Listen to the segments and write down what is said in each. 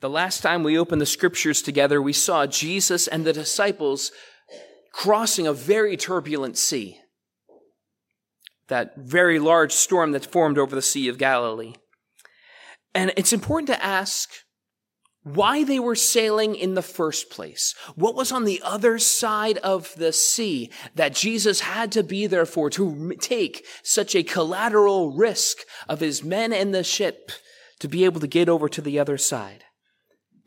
The last time we opened the scriptures together, we saw Jesus and the disciples crossing a very turbulent sea. That very large storm that formed over the Sea of Galilee. And it's important to ask why they were sailing in the first place. What was on the other side of the sea that Jesus had to be there for to take such a collateral risk of his men and the ship to be able to get over to the other side?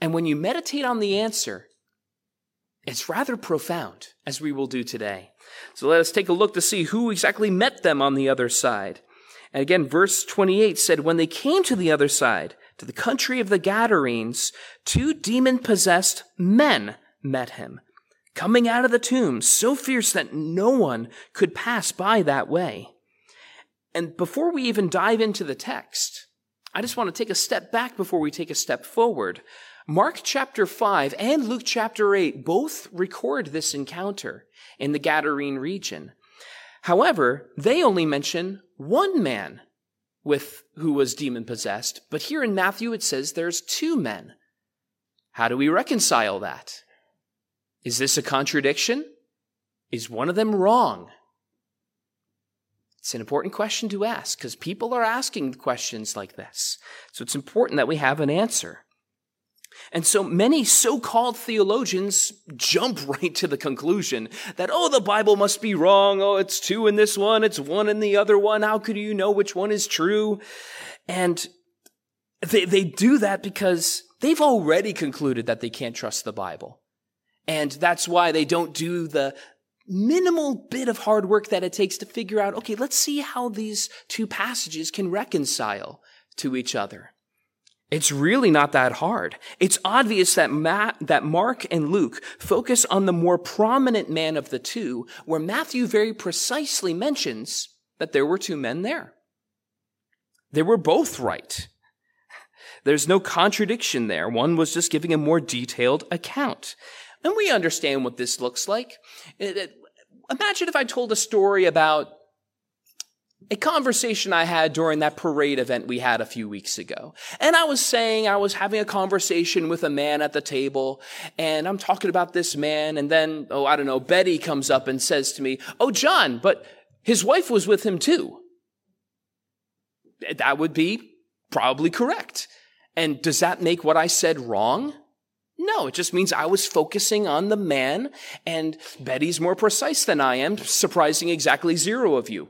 And when you meditate on the answer, it's rather profound, as we will do today. So let us take a look to see who exactly met them on the other side. And again, verse 28 said, When they came to the other side, to the country of the Gadarenes, two demon possessed men met him, coming out of the tomb, so fierce that no one could pass by that way. And before we even dive into the text, I just want to take a step back before we take a step forward. Mark chapter 5 and Luke chapter 8 both record this encounter in the Gadarene region. However, they only mention one man with who was demon possessed, but here in Matthew it says there's two men. How do we reconcile that? Is this a contradiction? Is one of them wrong? It's an important question to ask because people are asking questions like this. So it's important that we have an answer. And so many so-called theologians jump right to the conclusion that, oh, the Bible must be wrong. Oh, it's two in this one. It's one in the other one. How could you know which one is true? And they, they do that because they've already concluded that they can't trust the Bible. And that's why they don't do the minimal bit of hard work that it takes to figure out, okay, let's see how these two passages can reconcile to each other. It's really not that hard. It's obvious that Matt, that Mark and Luke focus on the more prominent man of the two, where Matthew very precisely mentions that there were two men there. They were both right. There's no contradiction there. One was just giving a more detailed account. And we understand what this looks like. Imagine if I told a story about a conversation I had during that parade event we had a few weeks ago. And I was saying I was having a conversation with a man at the table and I'm talking about this man and then, oh, I don't know, Betty comes up and says to me, Oh, John, but his wife was with him too. That would be probably correct. And does that make what I said wrong? No, it just means I was focusing on the man and Betty's more precise than I am, surprising exactly zero of you.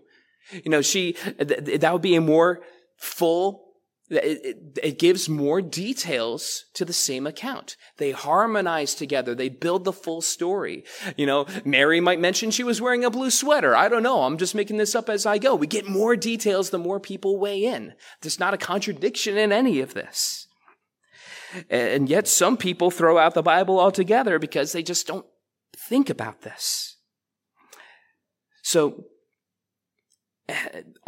You know, she, that would be a more full, it, it, gives more details to the same account. They harmonize together. They build the full story. You know, Mary might mention she was wearing a blue sweater. I don't know. I'm just making this up as I go. We get more details the more people weigh in. There's not a contradiction in any of this. And yet some people throw out the Bible altogether because they just don't think about this. So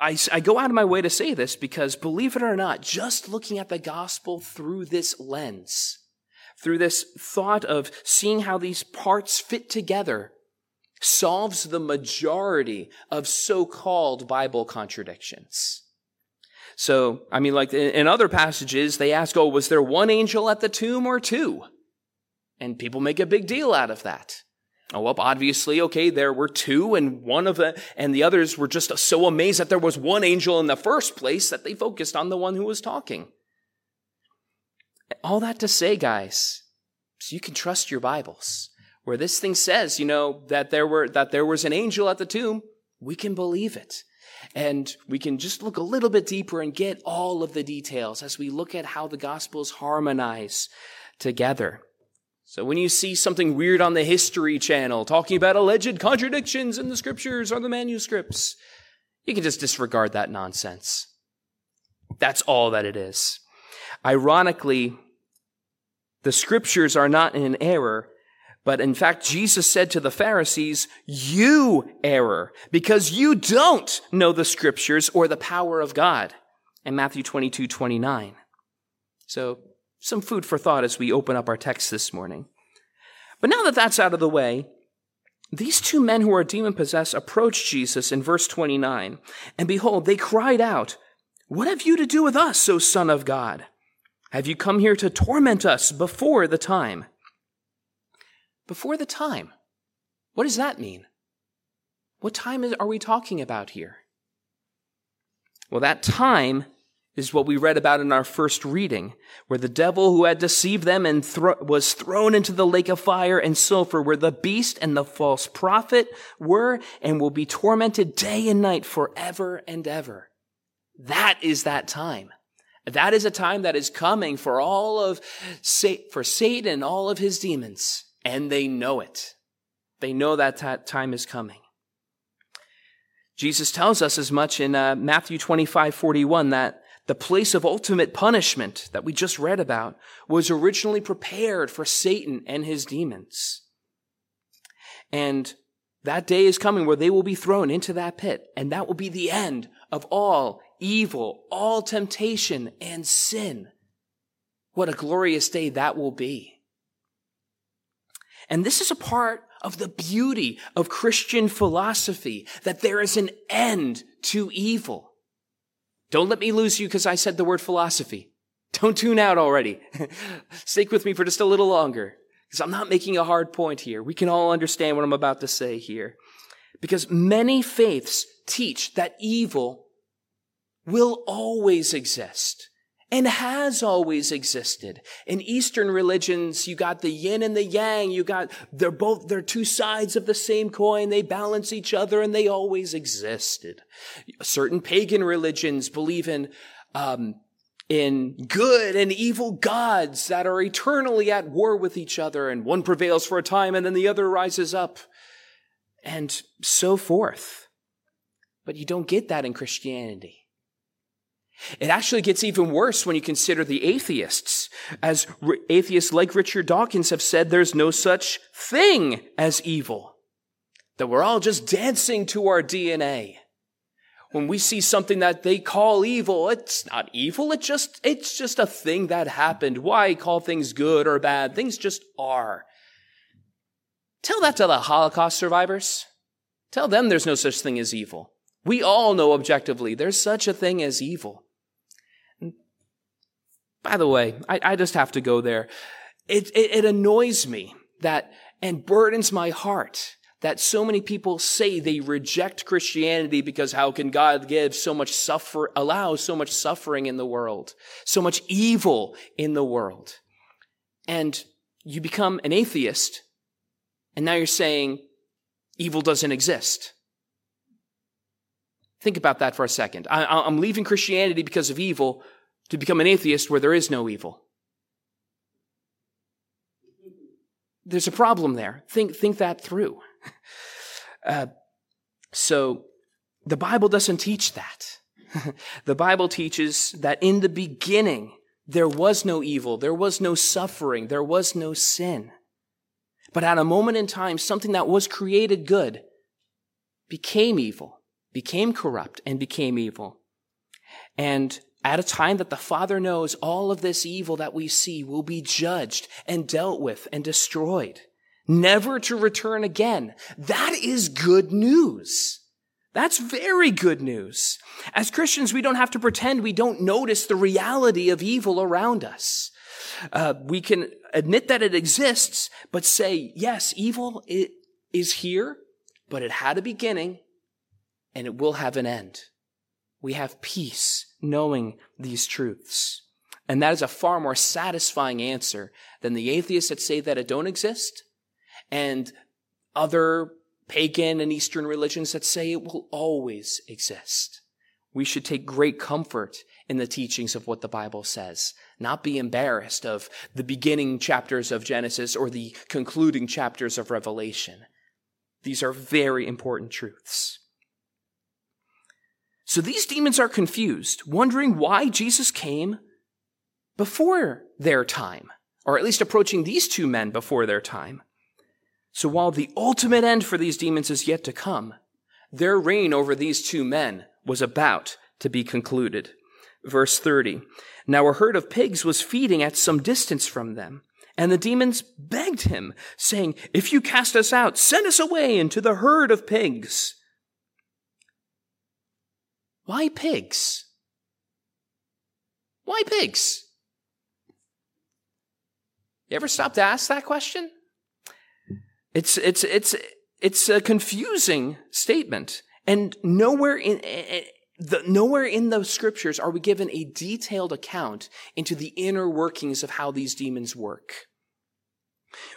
I, I go out of my way to say this because believe it or not, just looking at the gospel through this lens, through this thought of seeing how these parts fit together, solves the majority of so-called Bible contradictions. So, I mean, like in other passages, they ask, oh, was there one angel at the tomb or two? And people make a big deal out of that. Oh, well, obviously, okay, there were two and one of the, and the others were just so amazed that there was one angel in the first place that they focused on the one who was talking. All that to say, guys, so you can trust your Bibles. Where this thing says, you know, that there were, that there was an angel at the tomb, we can believe it. And we can just look a little bit deeper and get all of the details as we look at how the Gospels harmonize together. So when you see something weird on the History Channel talking about alleged contradictions in the scriptures or the manuscripts, you can just disregard that nonsense. That's all that it is. Ironically, the scriptures are not in error, but in fact, Jesus said to the Pharisees, you error, because you don't know the scriptures or the power of God. In Matthew 22, 29. So some food for thought as we open up our text this morning. But now that that's out of the way, these two men who are demon possessed approached Jesus in verse 29. And behold, they cried out, What have you to do with us, O Son of God? Have you come here to torment us before the time? Before the time. What does that mean? What time are we talking about here? Well, that time is what we read about in our first reading, where the devil who had deceived them and thro- was thrown into the lake of fire and sulfur, where the beast and the false prophet were and will be tormented day and night forever and ever. That is that time. That is a time that is coming for all of, for Satan, all of his demons, and they know it. They know that that time is coming. Jesus tells us as much in uh, Matthew 25, 41 that the place of ultimate punishment that we just read about was originally prepared for Satan and his demons. And that day is coming where they will be thrown into that pit, and that will be the end of all evil, all temptation and sin. What a glorious day that will be. And this is a part of the beauty of Christian philosophy, that there is an end to evil. Don't let me lose you because I said the word philosophy. Don't tune out already. Stick with me for just a little longer because I'm not making a hard point here. We can all understand what I'm about to say here. Because many faiths teach that evil will always exist and has always existed. In Eastern religions, you got the yin and the yang. You got, they're both, they're two sides of the same coin. They balance each other and they always existed. Certain pagan religions believe in, um, in good and evil gods that are eternally at war with each other and one prevails for a time and then the other rises up and so forth. But you don't get that in Christianity. It actually gets even worse when you consider the atheists. As atheists like Richard Dawkins have said, there's no such thing as evil. That we're all just dancing to our DNA. When we see something that they call evil, it's not evil. It just, it's just a thing that happened. Why call things good or bad? Things just are. Tell that to the Holocaust survivors. Tell them there's no such thing as evil. We all know objectively there's such a thing as evil. By the way, I, I just have to go there. It, it, it annoys me that and burdens my heart that so many people say they reject Christianity because how can God give so much suffer, allow so much suffering in the world, so much evil in the world? And you become an atheist, and now you're saying evil doesn't exist. Think about that for a second. I, am leaving Christianity because of evil to become an atheist where there is no evil. There's a problem there. Think, think that through. Uh, so the Bible doesn't teach that. the Bible teaches that in the beginning, there was no evil, there was no suffering, there was no sin. But at a moment in time, something that was created good became evil, became corrupt, and became evil. And at a time that the Father knows all of this evil that we see will be judged and dealt with and destroyed, never to return again. That is good news. That's very good news. As Christians, we don't have to pretend we don't notice the reality of evil around us. Uh, we can admit that it exists, but say, yes, evil is here, but it had a beginning and it will have an end. We have peace knowing these truths. And that is a far more satisfying answer than the atheists that say that it don't exist and other pagan and Eastern religions that say it will always exist. We should take great comfort in the teachings of what the Bible says, not be embarrassed of the beginning chapters of Genesis or the concluding chapters of Revelation. These are very important truths. So these demons are confused, wondering why Jesus came before their time, or at least approaching these two men before their time. So while the ultimate end for these demons is yet to come, their reign over these two men was about to be concluded. Verse 30. Now a herd of pigs was feeding at some distance from them. And the demons begged him, saying, If you cast us out, send us away into the herd of pigs. Why pigs? Why pigs? You ever stop to ask that question? It's, it's, it's, it's a confusing statement. And nowhere in, eh, eh, the, nowhere in the scriptures are we given a detailed account into the inner workings of how these demons work.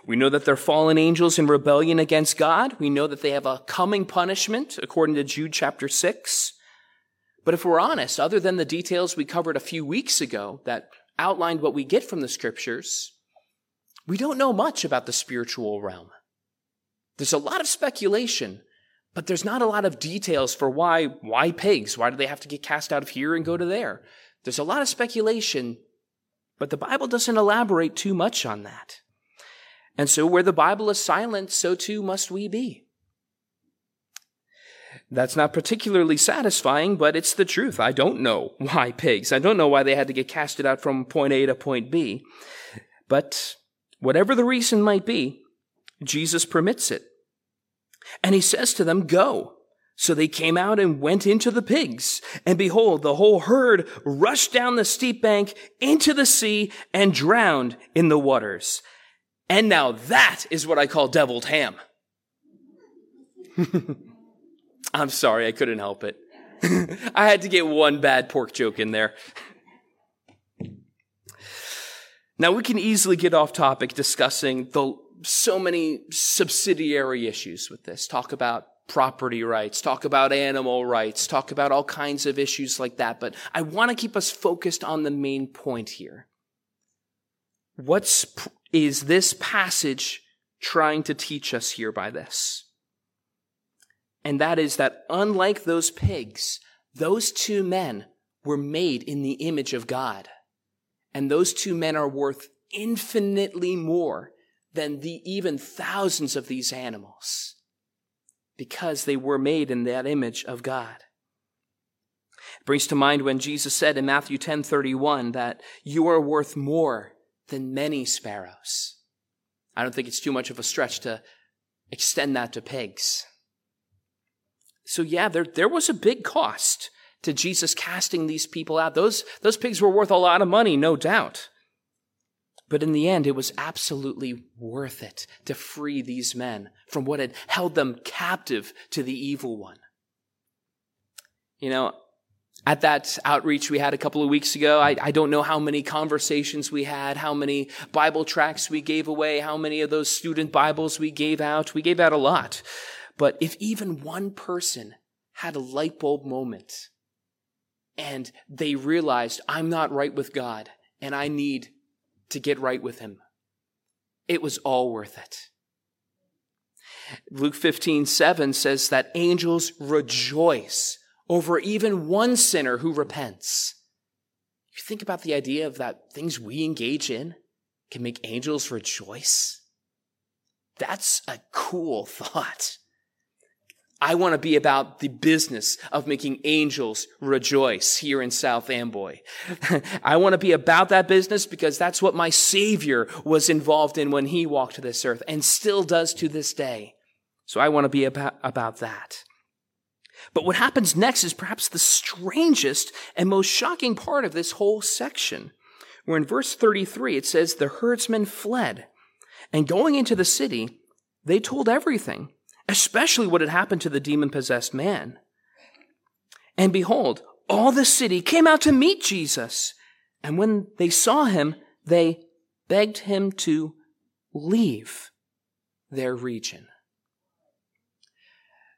We know that they're fallen angels in rebellion against God. We know that they have a coming punishment, according to Jude chapter 6. But if we're honest, other than the details we covered a few weeks ago that outlined what we get from the scriptures, we don't know much about the spiritual realm. There's a lot of speculation, but there's not a lot of details for why, why pigs? Why do they have to get cast out of here and go to there? There's a lot of speculation, but the Bible doesn't elaborate too much on that. And so where the Bible is silent, so too must we be. That's not particularly satisfying, but it's the truth. I don't know why pigs. I don't know why they had to get casted out from point A to point B. But whatever the reason might be, Jesus permits it. And he says to them, Go. So they came out and went into the pigs. And behold, the whole herd rushed down the steep bank into the sea and drowned in the waters. And now that is what I call deviled ham. I'm sorry, I couldn't help it. I had to get one bad pork joke in there. Now we can easily get off topic discussing the so many subsidiary issues with this. Talk about property rights, talk about animal rights, talk about all kinds of issues like that. But I want to keep us focused on the main point here. What's is this passage trying to teach us here by this? And that is that unlike those pigs, those two men were made in the image of God. And those two men are worth infinitely more than the even thousands of these animals because they were made in that image of God. It brings to mind when Jesus said in Matthew 10:31 that you are worth more than many sparrows. I don't think it's too much of a stretch to extend that to pigs. So yeah, there, there was a big cost to Jesus casting these people out. Those, those pigs were worth a lot of money, no doubt. But in the end, it was absolutely worth it to free these men from what had held them captive to the evil one. You know, at that outreach we had a couple of weeks ago, I, I, don't know how many conversations we had, how many Bible tracts we gave away, how many of those student Bibles we gave out. We gave out a lot. But if even one person had a light bulb moment and they realized, I'm not right with God and I need to get right with Him, it was all worth it. Luke 15, 7 says that angels rejoice over even one sinner who repents. You think about the idea of that things we engage in can make angels rejoice. That's a cool thought. I want to be about the business of making angels rejoice here in South Amboy. I want to be about that business because that's what my Savior was involved in when he walked this earth and still does to this day. So I want to be about, about that. But what happens next is perhaps the strangest and most shocking part of this whole section. Where in verse 33 it says, The herdsmen fled, and going into the city, they told everything, especially what had happened to the demon possessed man. And behold, all the city came out to meet Jesus. And when they saw him, they begged him to leave their region.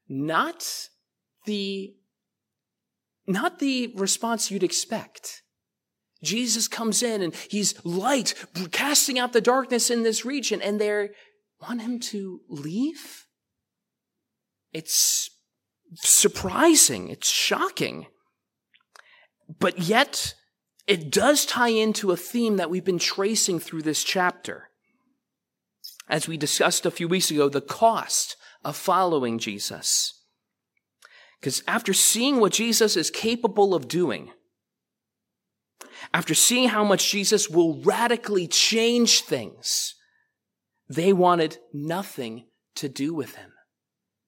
Not the, not the response you'd expect. Jesus comes in and he's light, casting out the darkness in this region, and they want him to leave? It's surprising. It's shocking. But yet, it does tie into a theme that we've been tracing through this chapter. As we discussed a few weeks ago, the cost of following Jesus. Because after seeing what Jesus is capable of doing, after seeing how much Jesus will radically change things, they wanted nothing to do with him.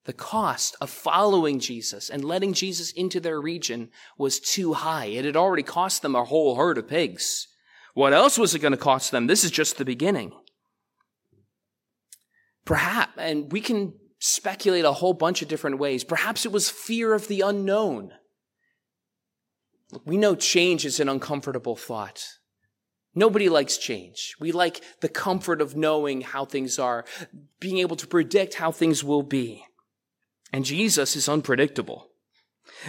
The cost of following Jesus and letting Jesus into their region was too high. It had already cost them a whole herd of pigs. What else was it going to cost them? This is just the beginning. Perhaps, and we can speculate a whole bunch of different ways. Perhaps it was fear of the unknown. We know change is an uncomfortable thought. Nobody likes change. We like the comfort of knowing how things are, being able to predict how things will be. And Jesus is unpredictable.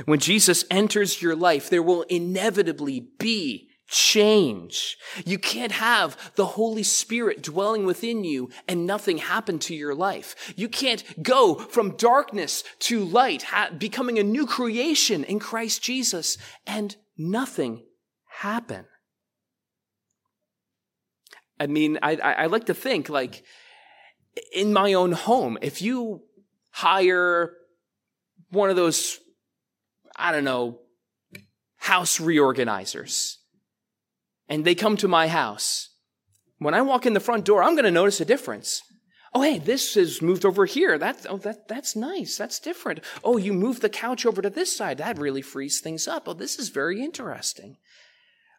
When Jesus enters your life, there will inevitably be change. You can't have the Holy Spirit dwelling within you and nothing happen to your life. You can't go from darkness to light, ha- becoming a new creation in Christ Jesus and nothing happen. I mean, I, I like to think like in my own home, if you hire one of those, I don't know, house reorganizers, and they come to my house, when I walk in the front door, I'm going to notice a difference. Oh, hey, this is moved over here. That, oh, that, that's nice. That's different. Oh, you moved the couch over to this side. That really frees things up. Oh, this is very interesting.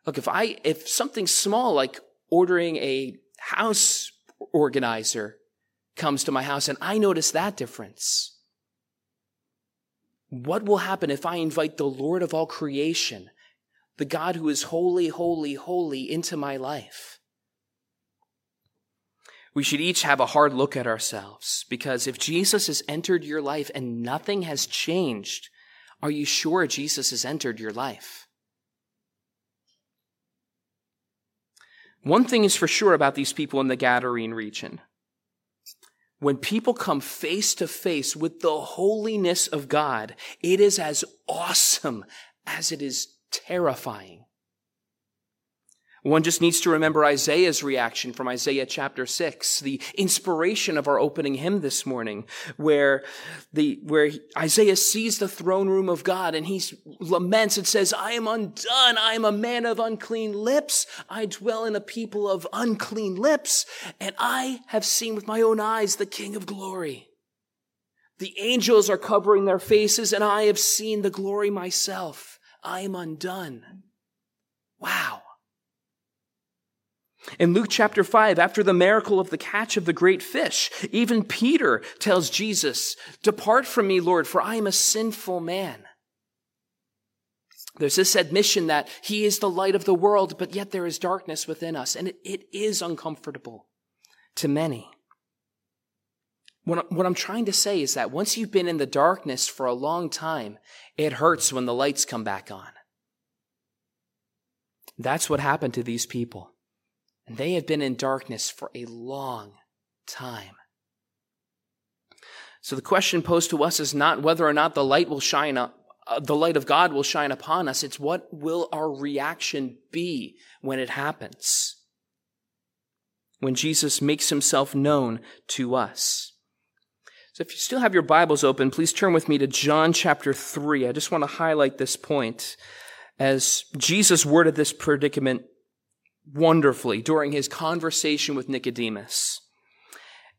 Look, if I, if something small like ordering a house organizer comes to my house and I notice that difference. What will happen if I invite the Lord of all creation, the God who is holy, holy, holy, into my life? We should each have a hard look at ourselves because if Jesus has entered your life and nothing has changed, are you sure Jesus has entered your life? One thing is for sure about these people in the Gadarene region. When people come face to face with the holiness of God, it is as awesome as it is terrifying. One just needs to remember Isaiah's reaction from Isaiah chapter 6, the inspiration of our opening hymn this morning, where the, where Isaiah sees the throne room of God and he laments and says, I am undone. I am a man of unclean lips. I dwell in a people of unclean lips and I have seen with my own eyes the King of glory. The angels are covering their faces and I have seen the glory myself. I am undone. Wow. In Luke chapter 5, after the miracle of the catch of the great fish, even Peter tells Jesus, Depart from me, Lord, for I am a sinful man. There's this admission that he is the light of the world, but yet there is darkness within us, and it, it is uncomfortable to many. What, what I'm trying to say is that once you've been in the darkness for a long time, it hurts when the lights come back on. That's what happened to these people. And they have been in darkness for a long time. So the question posed to us is not whether or not the light will shine up, uh, the light of God will shine upon us. It's what will our reaction be when it happens? When Jesus makes himself known to us. So if you still have your Bibles open, please turn with me to John chapter 3. I just want to highlight this point as Jesus worded this predicament wonderfully during his conversation with Nicodemus.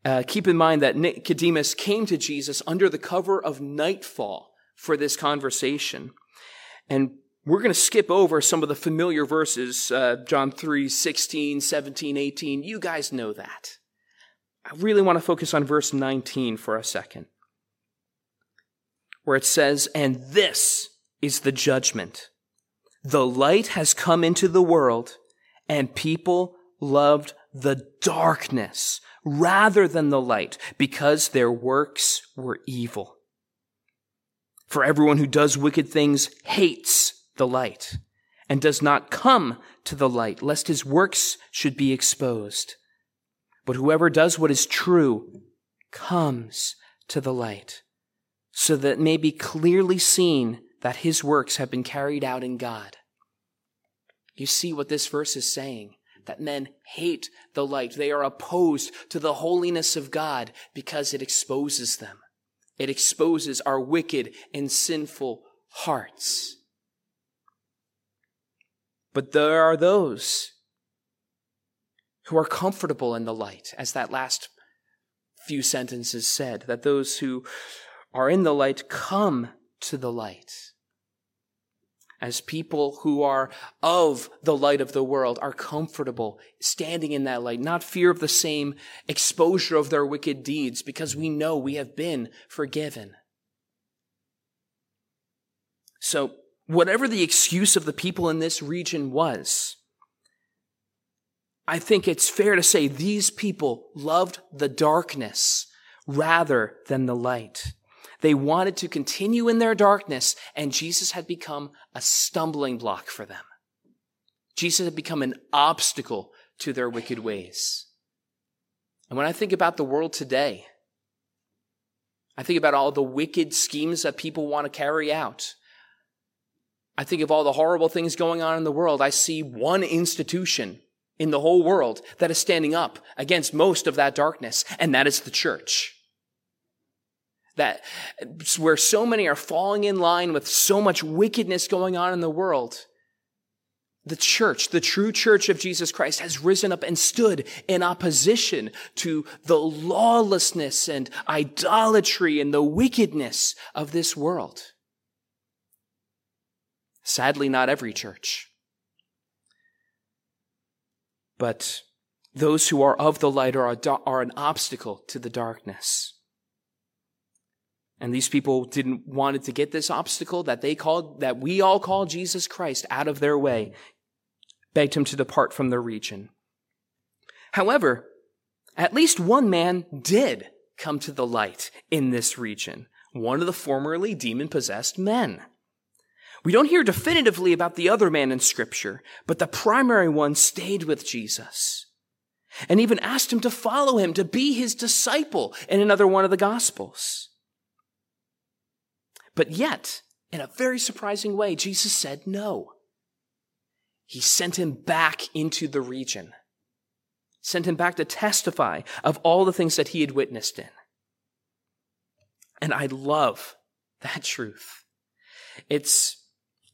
Uh, keep in mind that Nicodemus came to Jesus under the cover of nightfall for this conversation. And we're going to skip over some of the familiar verses, uh, John 3, 16, 17, 18. You guys know that. I really want to focus on verse 19 for a second, where it says, And this is the judgment. The light has come into the world, and people loved the darkness rather than the light because their works were evil. For everyone who does wicked things hates the light and does not come to the light lest his works should be exposed. But whoever does what is true comes to the light so that it may be clearly seen that his works have been carried out in God. You see what this verse is saying? That men hate the light. They are opposed to the holiness of God because it exposes them. It exposes our wicked and sinful hearts. But there are those who are comfortable in the light, as that last few sentences said, that those who are in the light come to the light. As people who are of the light of the world are comfortable standing in that light, not fear of the same exposure of their wicked deeds because we know we have been forgiven. So, whatever the excuse of the people in this region was, I think it's fair to say these people loved the darkness rather than the light. They wanted to continue in their darkness, and Jesus had become a stumbling block for them. Jesus had become an obstacle to their wicked ways. And when I think about the world today, I think about all the wicked schemes that people want to carry out. I think of all the horrible things going on in the world. I see one institution in the whole world that is standing up against most of that darkness, and that is the church that where so many are falling in line with so much wickedness going on in the world, the church, the true church of Jesus Christ has risen up and stood in opposition to the lawlessness and idolatry and the wickedness of this world. Sadly, not every church. But those who are of the light are, are an obstacle to the darkness. And these people didn't wanted to get this obstacle that they called, that we all call Jesus Christ out of their way, begged him to depart from the region. However, at least one man did come to the light in this region, one of the formerly demon possessed men. We don't hear definitively about the other man in scripture, but the primary one stayed with Jesus and even asked him to follow him, to be his disciple in another one of the gospels. But yet, in a very surprising way, Jesus said no. He sent him back into the region, sent him back to testify of all the things that he had witnessed in. And I love that truth. It's,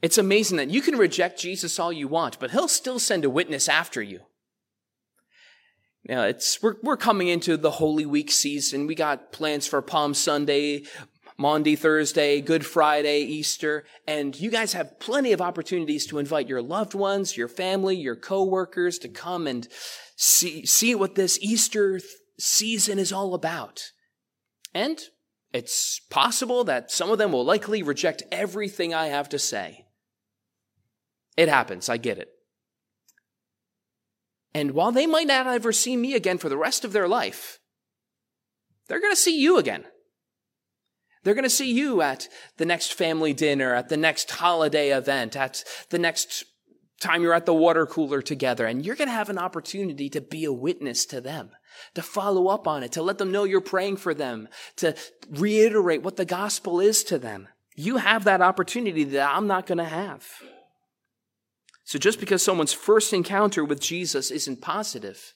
it's amazing that you can reject Jesus all you want, but he'll still send a witness after you. Now it's we're we're coming into the Holy Week season. We got plans for Palm Sunday, Maundy Thursday, Good Friday, Easter, and you guys have plenty of opportunities to invite your loved ones, your family, your coworkers to come and see, see what this Easter season is all about. And it's possible that some of them will likely reject everything I have to say. It happens, I get it. And while they might not ever see me again for the rest of their life, they're going to see you again. They're going to see you at the next family dinner, at the next holiday event, at the next time you're at the water cooler together, and you're going to have an opportunity to be a witness to them, to follow up on it, to let them know you're praying for them, to reiterate what the gospel is to them. You have that opportunity that I'm not going to have. So just because someone's first encounter with Jesus isn't positive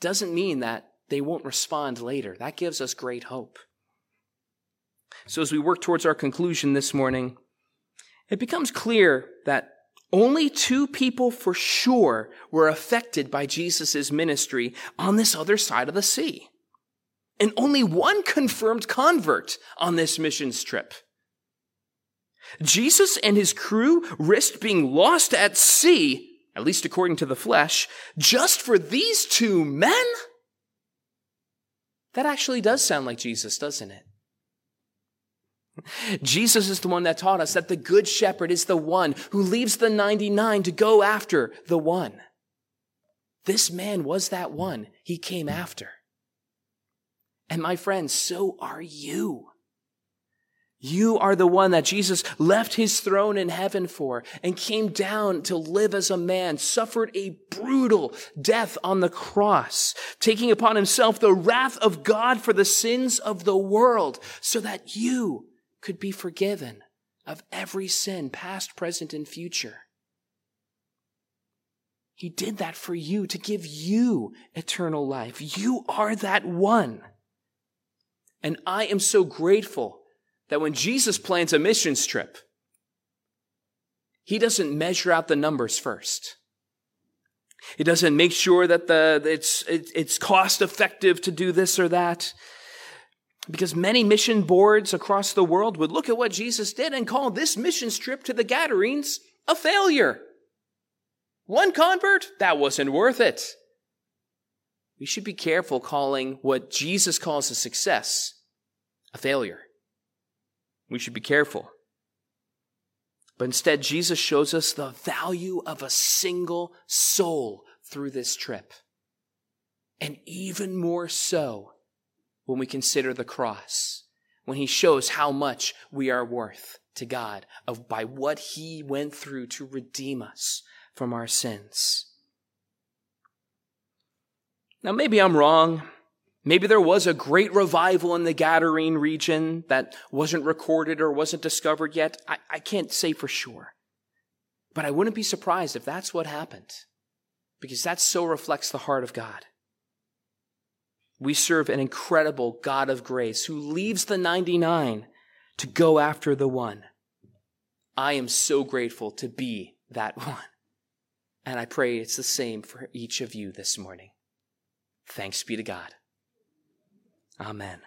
doesn't mean that they won't respond later. That gives us great hope. So, as we work towards our conclusion this morning, it becomes clear that only two people for sure were affected by Jesus' ministry on this other side of the sea. And only one confirmed convert on this missions trip. Jesus and his crew risked being lost at sea, at least according to the flesh, just for these two men? That actually does sound like Jesus, doesn't it? Jesus is the one that taught us that the good shepherd is the one who leaves the 99 to go after the one. This man was that one he came after. And my friends, so are you. You are the one that Jesus left his throne in heaven for and came down to live as a man, suffered a brutal death on the cross, taking upon himself the wrath of God for the sins of the world so that you could be forgiven of every sin, past, present, and future. He did that for you to give you eternal life. You are that one. And I am so grateful that when Jesus plans a missions trip, he doesn't measure out the numbers first. He doesn't make sure that the, it's, it's cost effective to do this or that. Because many mission boards across the world would look at what Jesus did and call this mission trip to the Gadarenes a failure. One convert, that wasn't worth it. We should be careful calling what Jesus calls a success a failure. We should be careful. But instead, Jesus shows us the value of a single soul through this trip. And even more so when we consider the cross, when he shows how much we are worth to God of by what he went through to redeem us from our sins. Now, maybe I'm wrong. Maybe there was a great revival in the Gadarene region that wasn't recorded or wasn't discovered yet. I, I can't say for sure. But I wouldn't be surprised if that's what happened, because that so reflects the heart of God. We serve an incredible God of grace who leaves the 99 to go after the one. I am so grateful to be that one. And I pray it's the same for each of you this morning. Thanks be to God. Amen.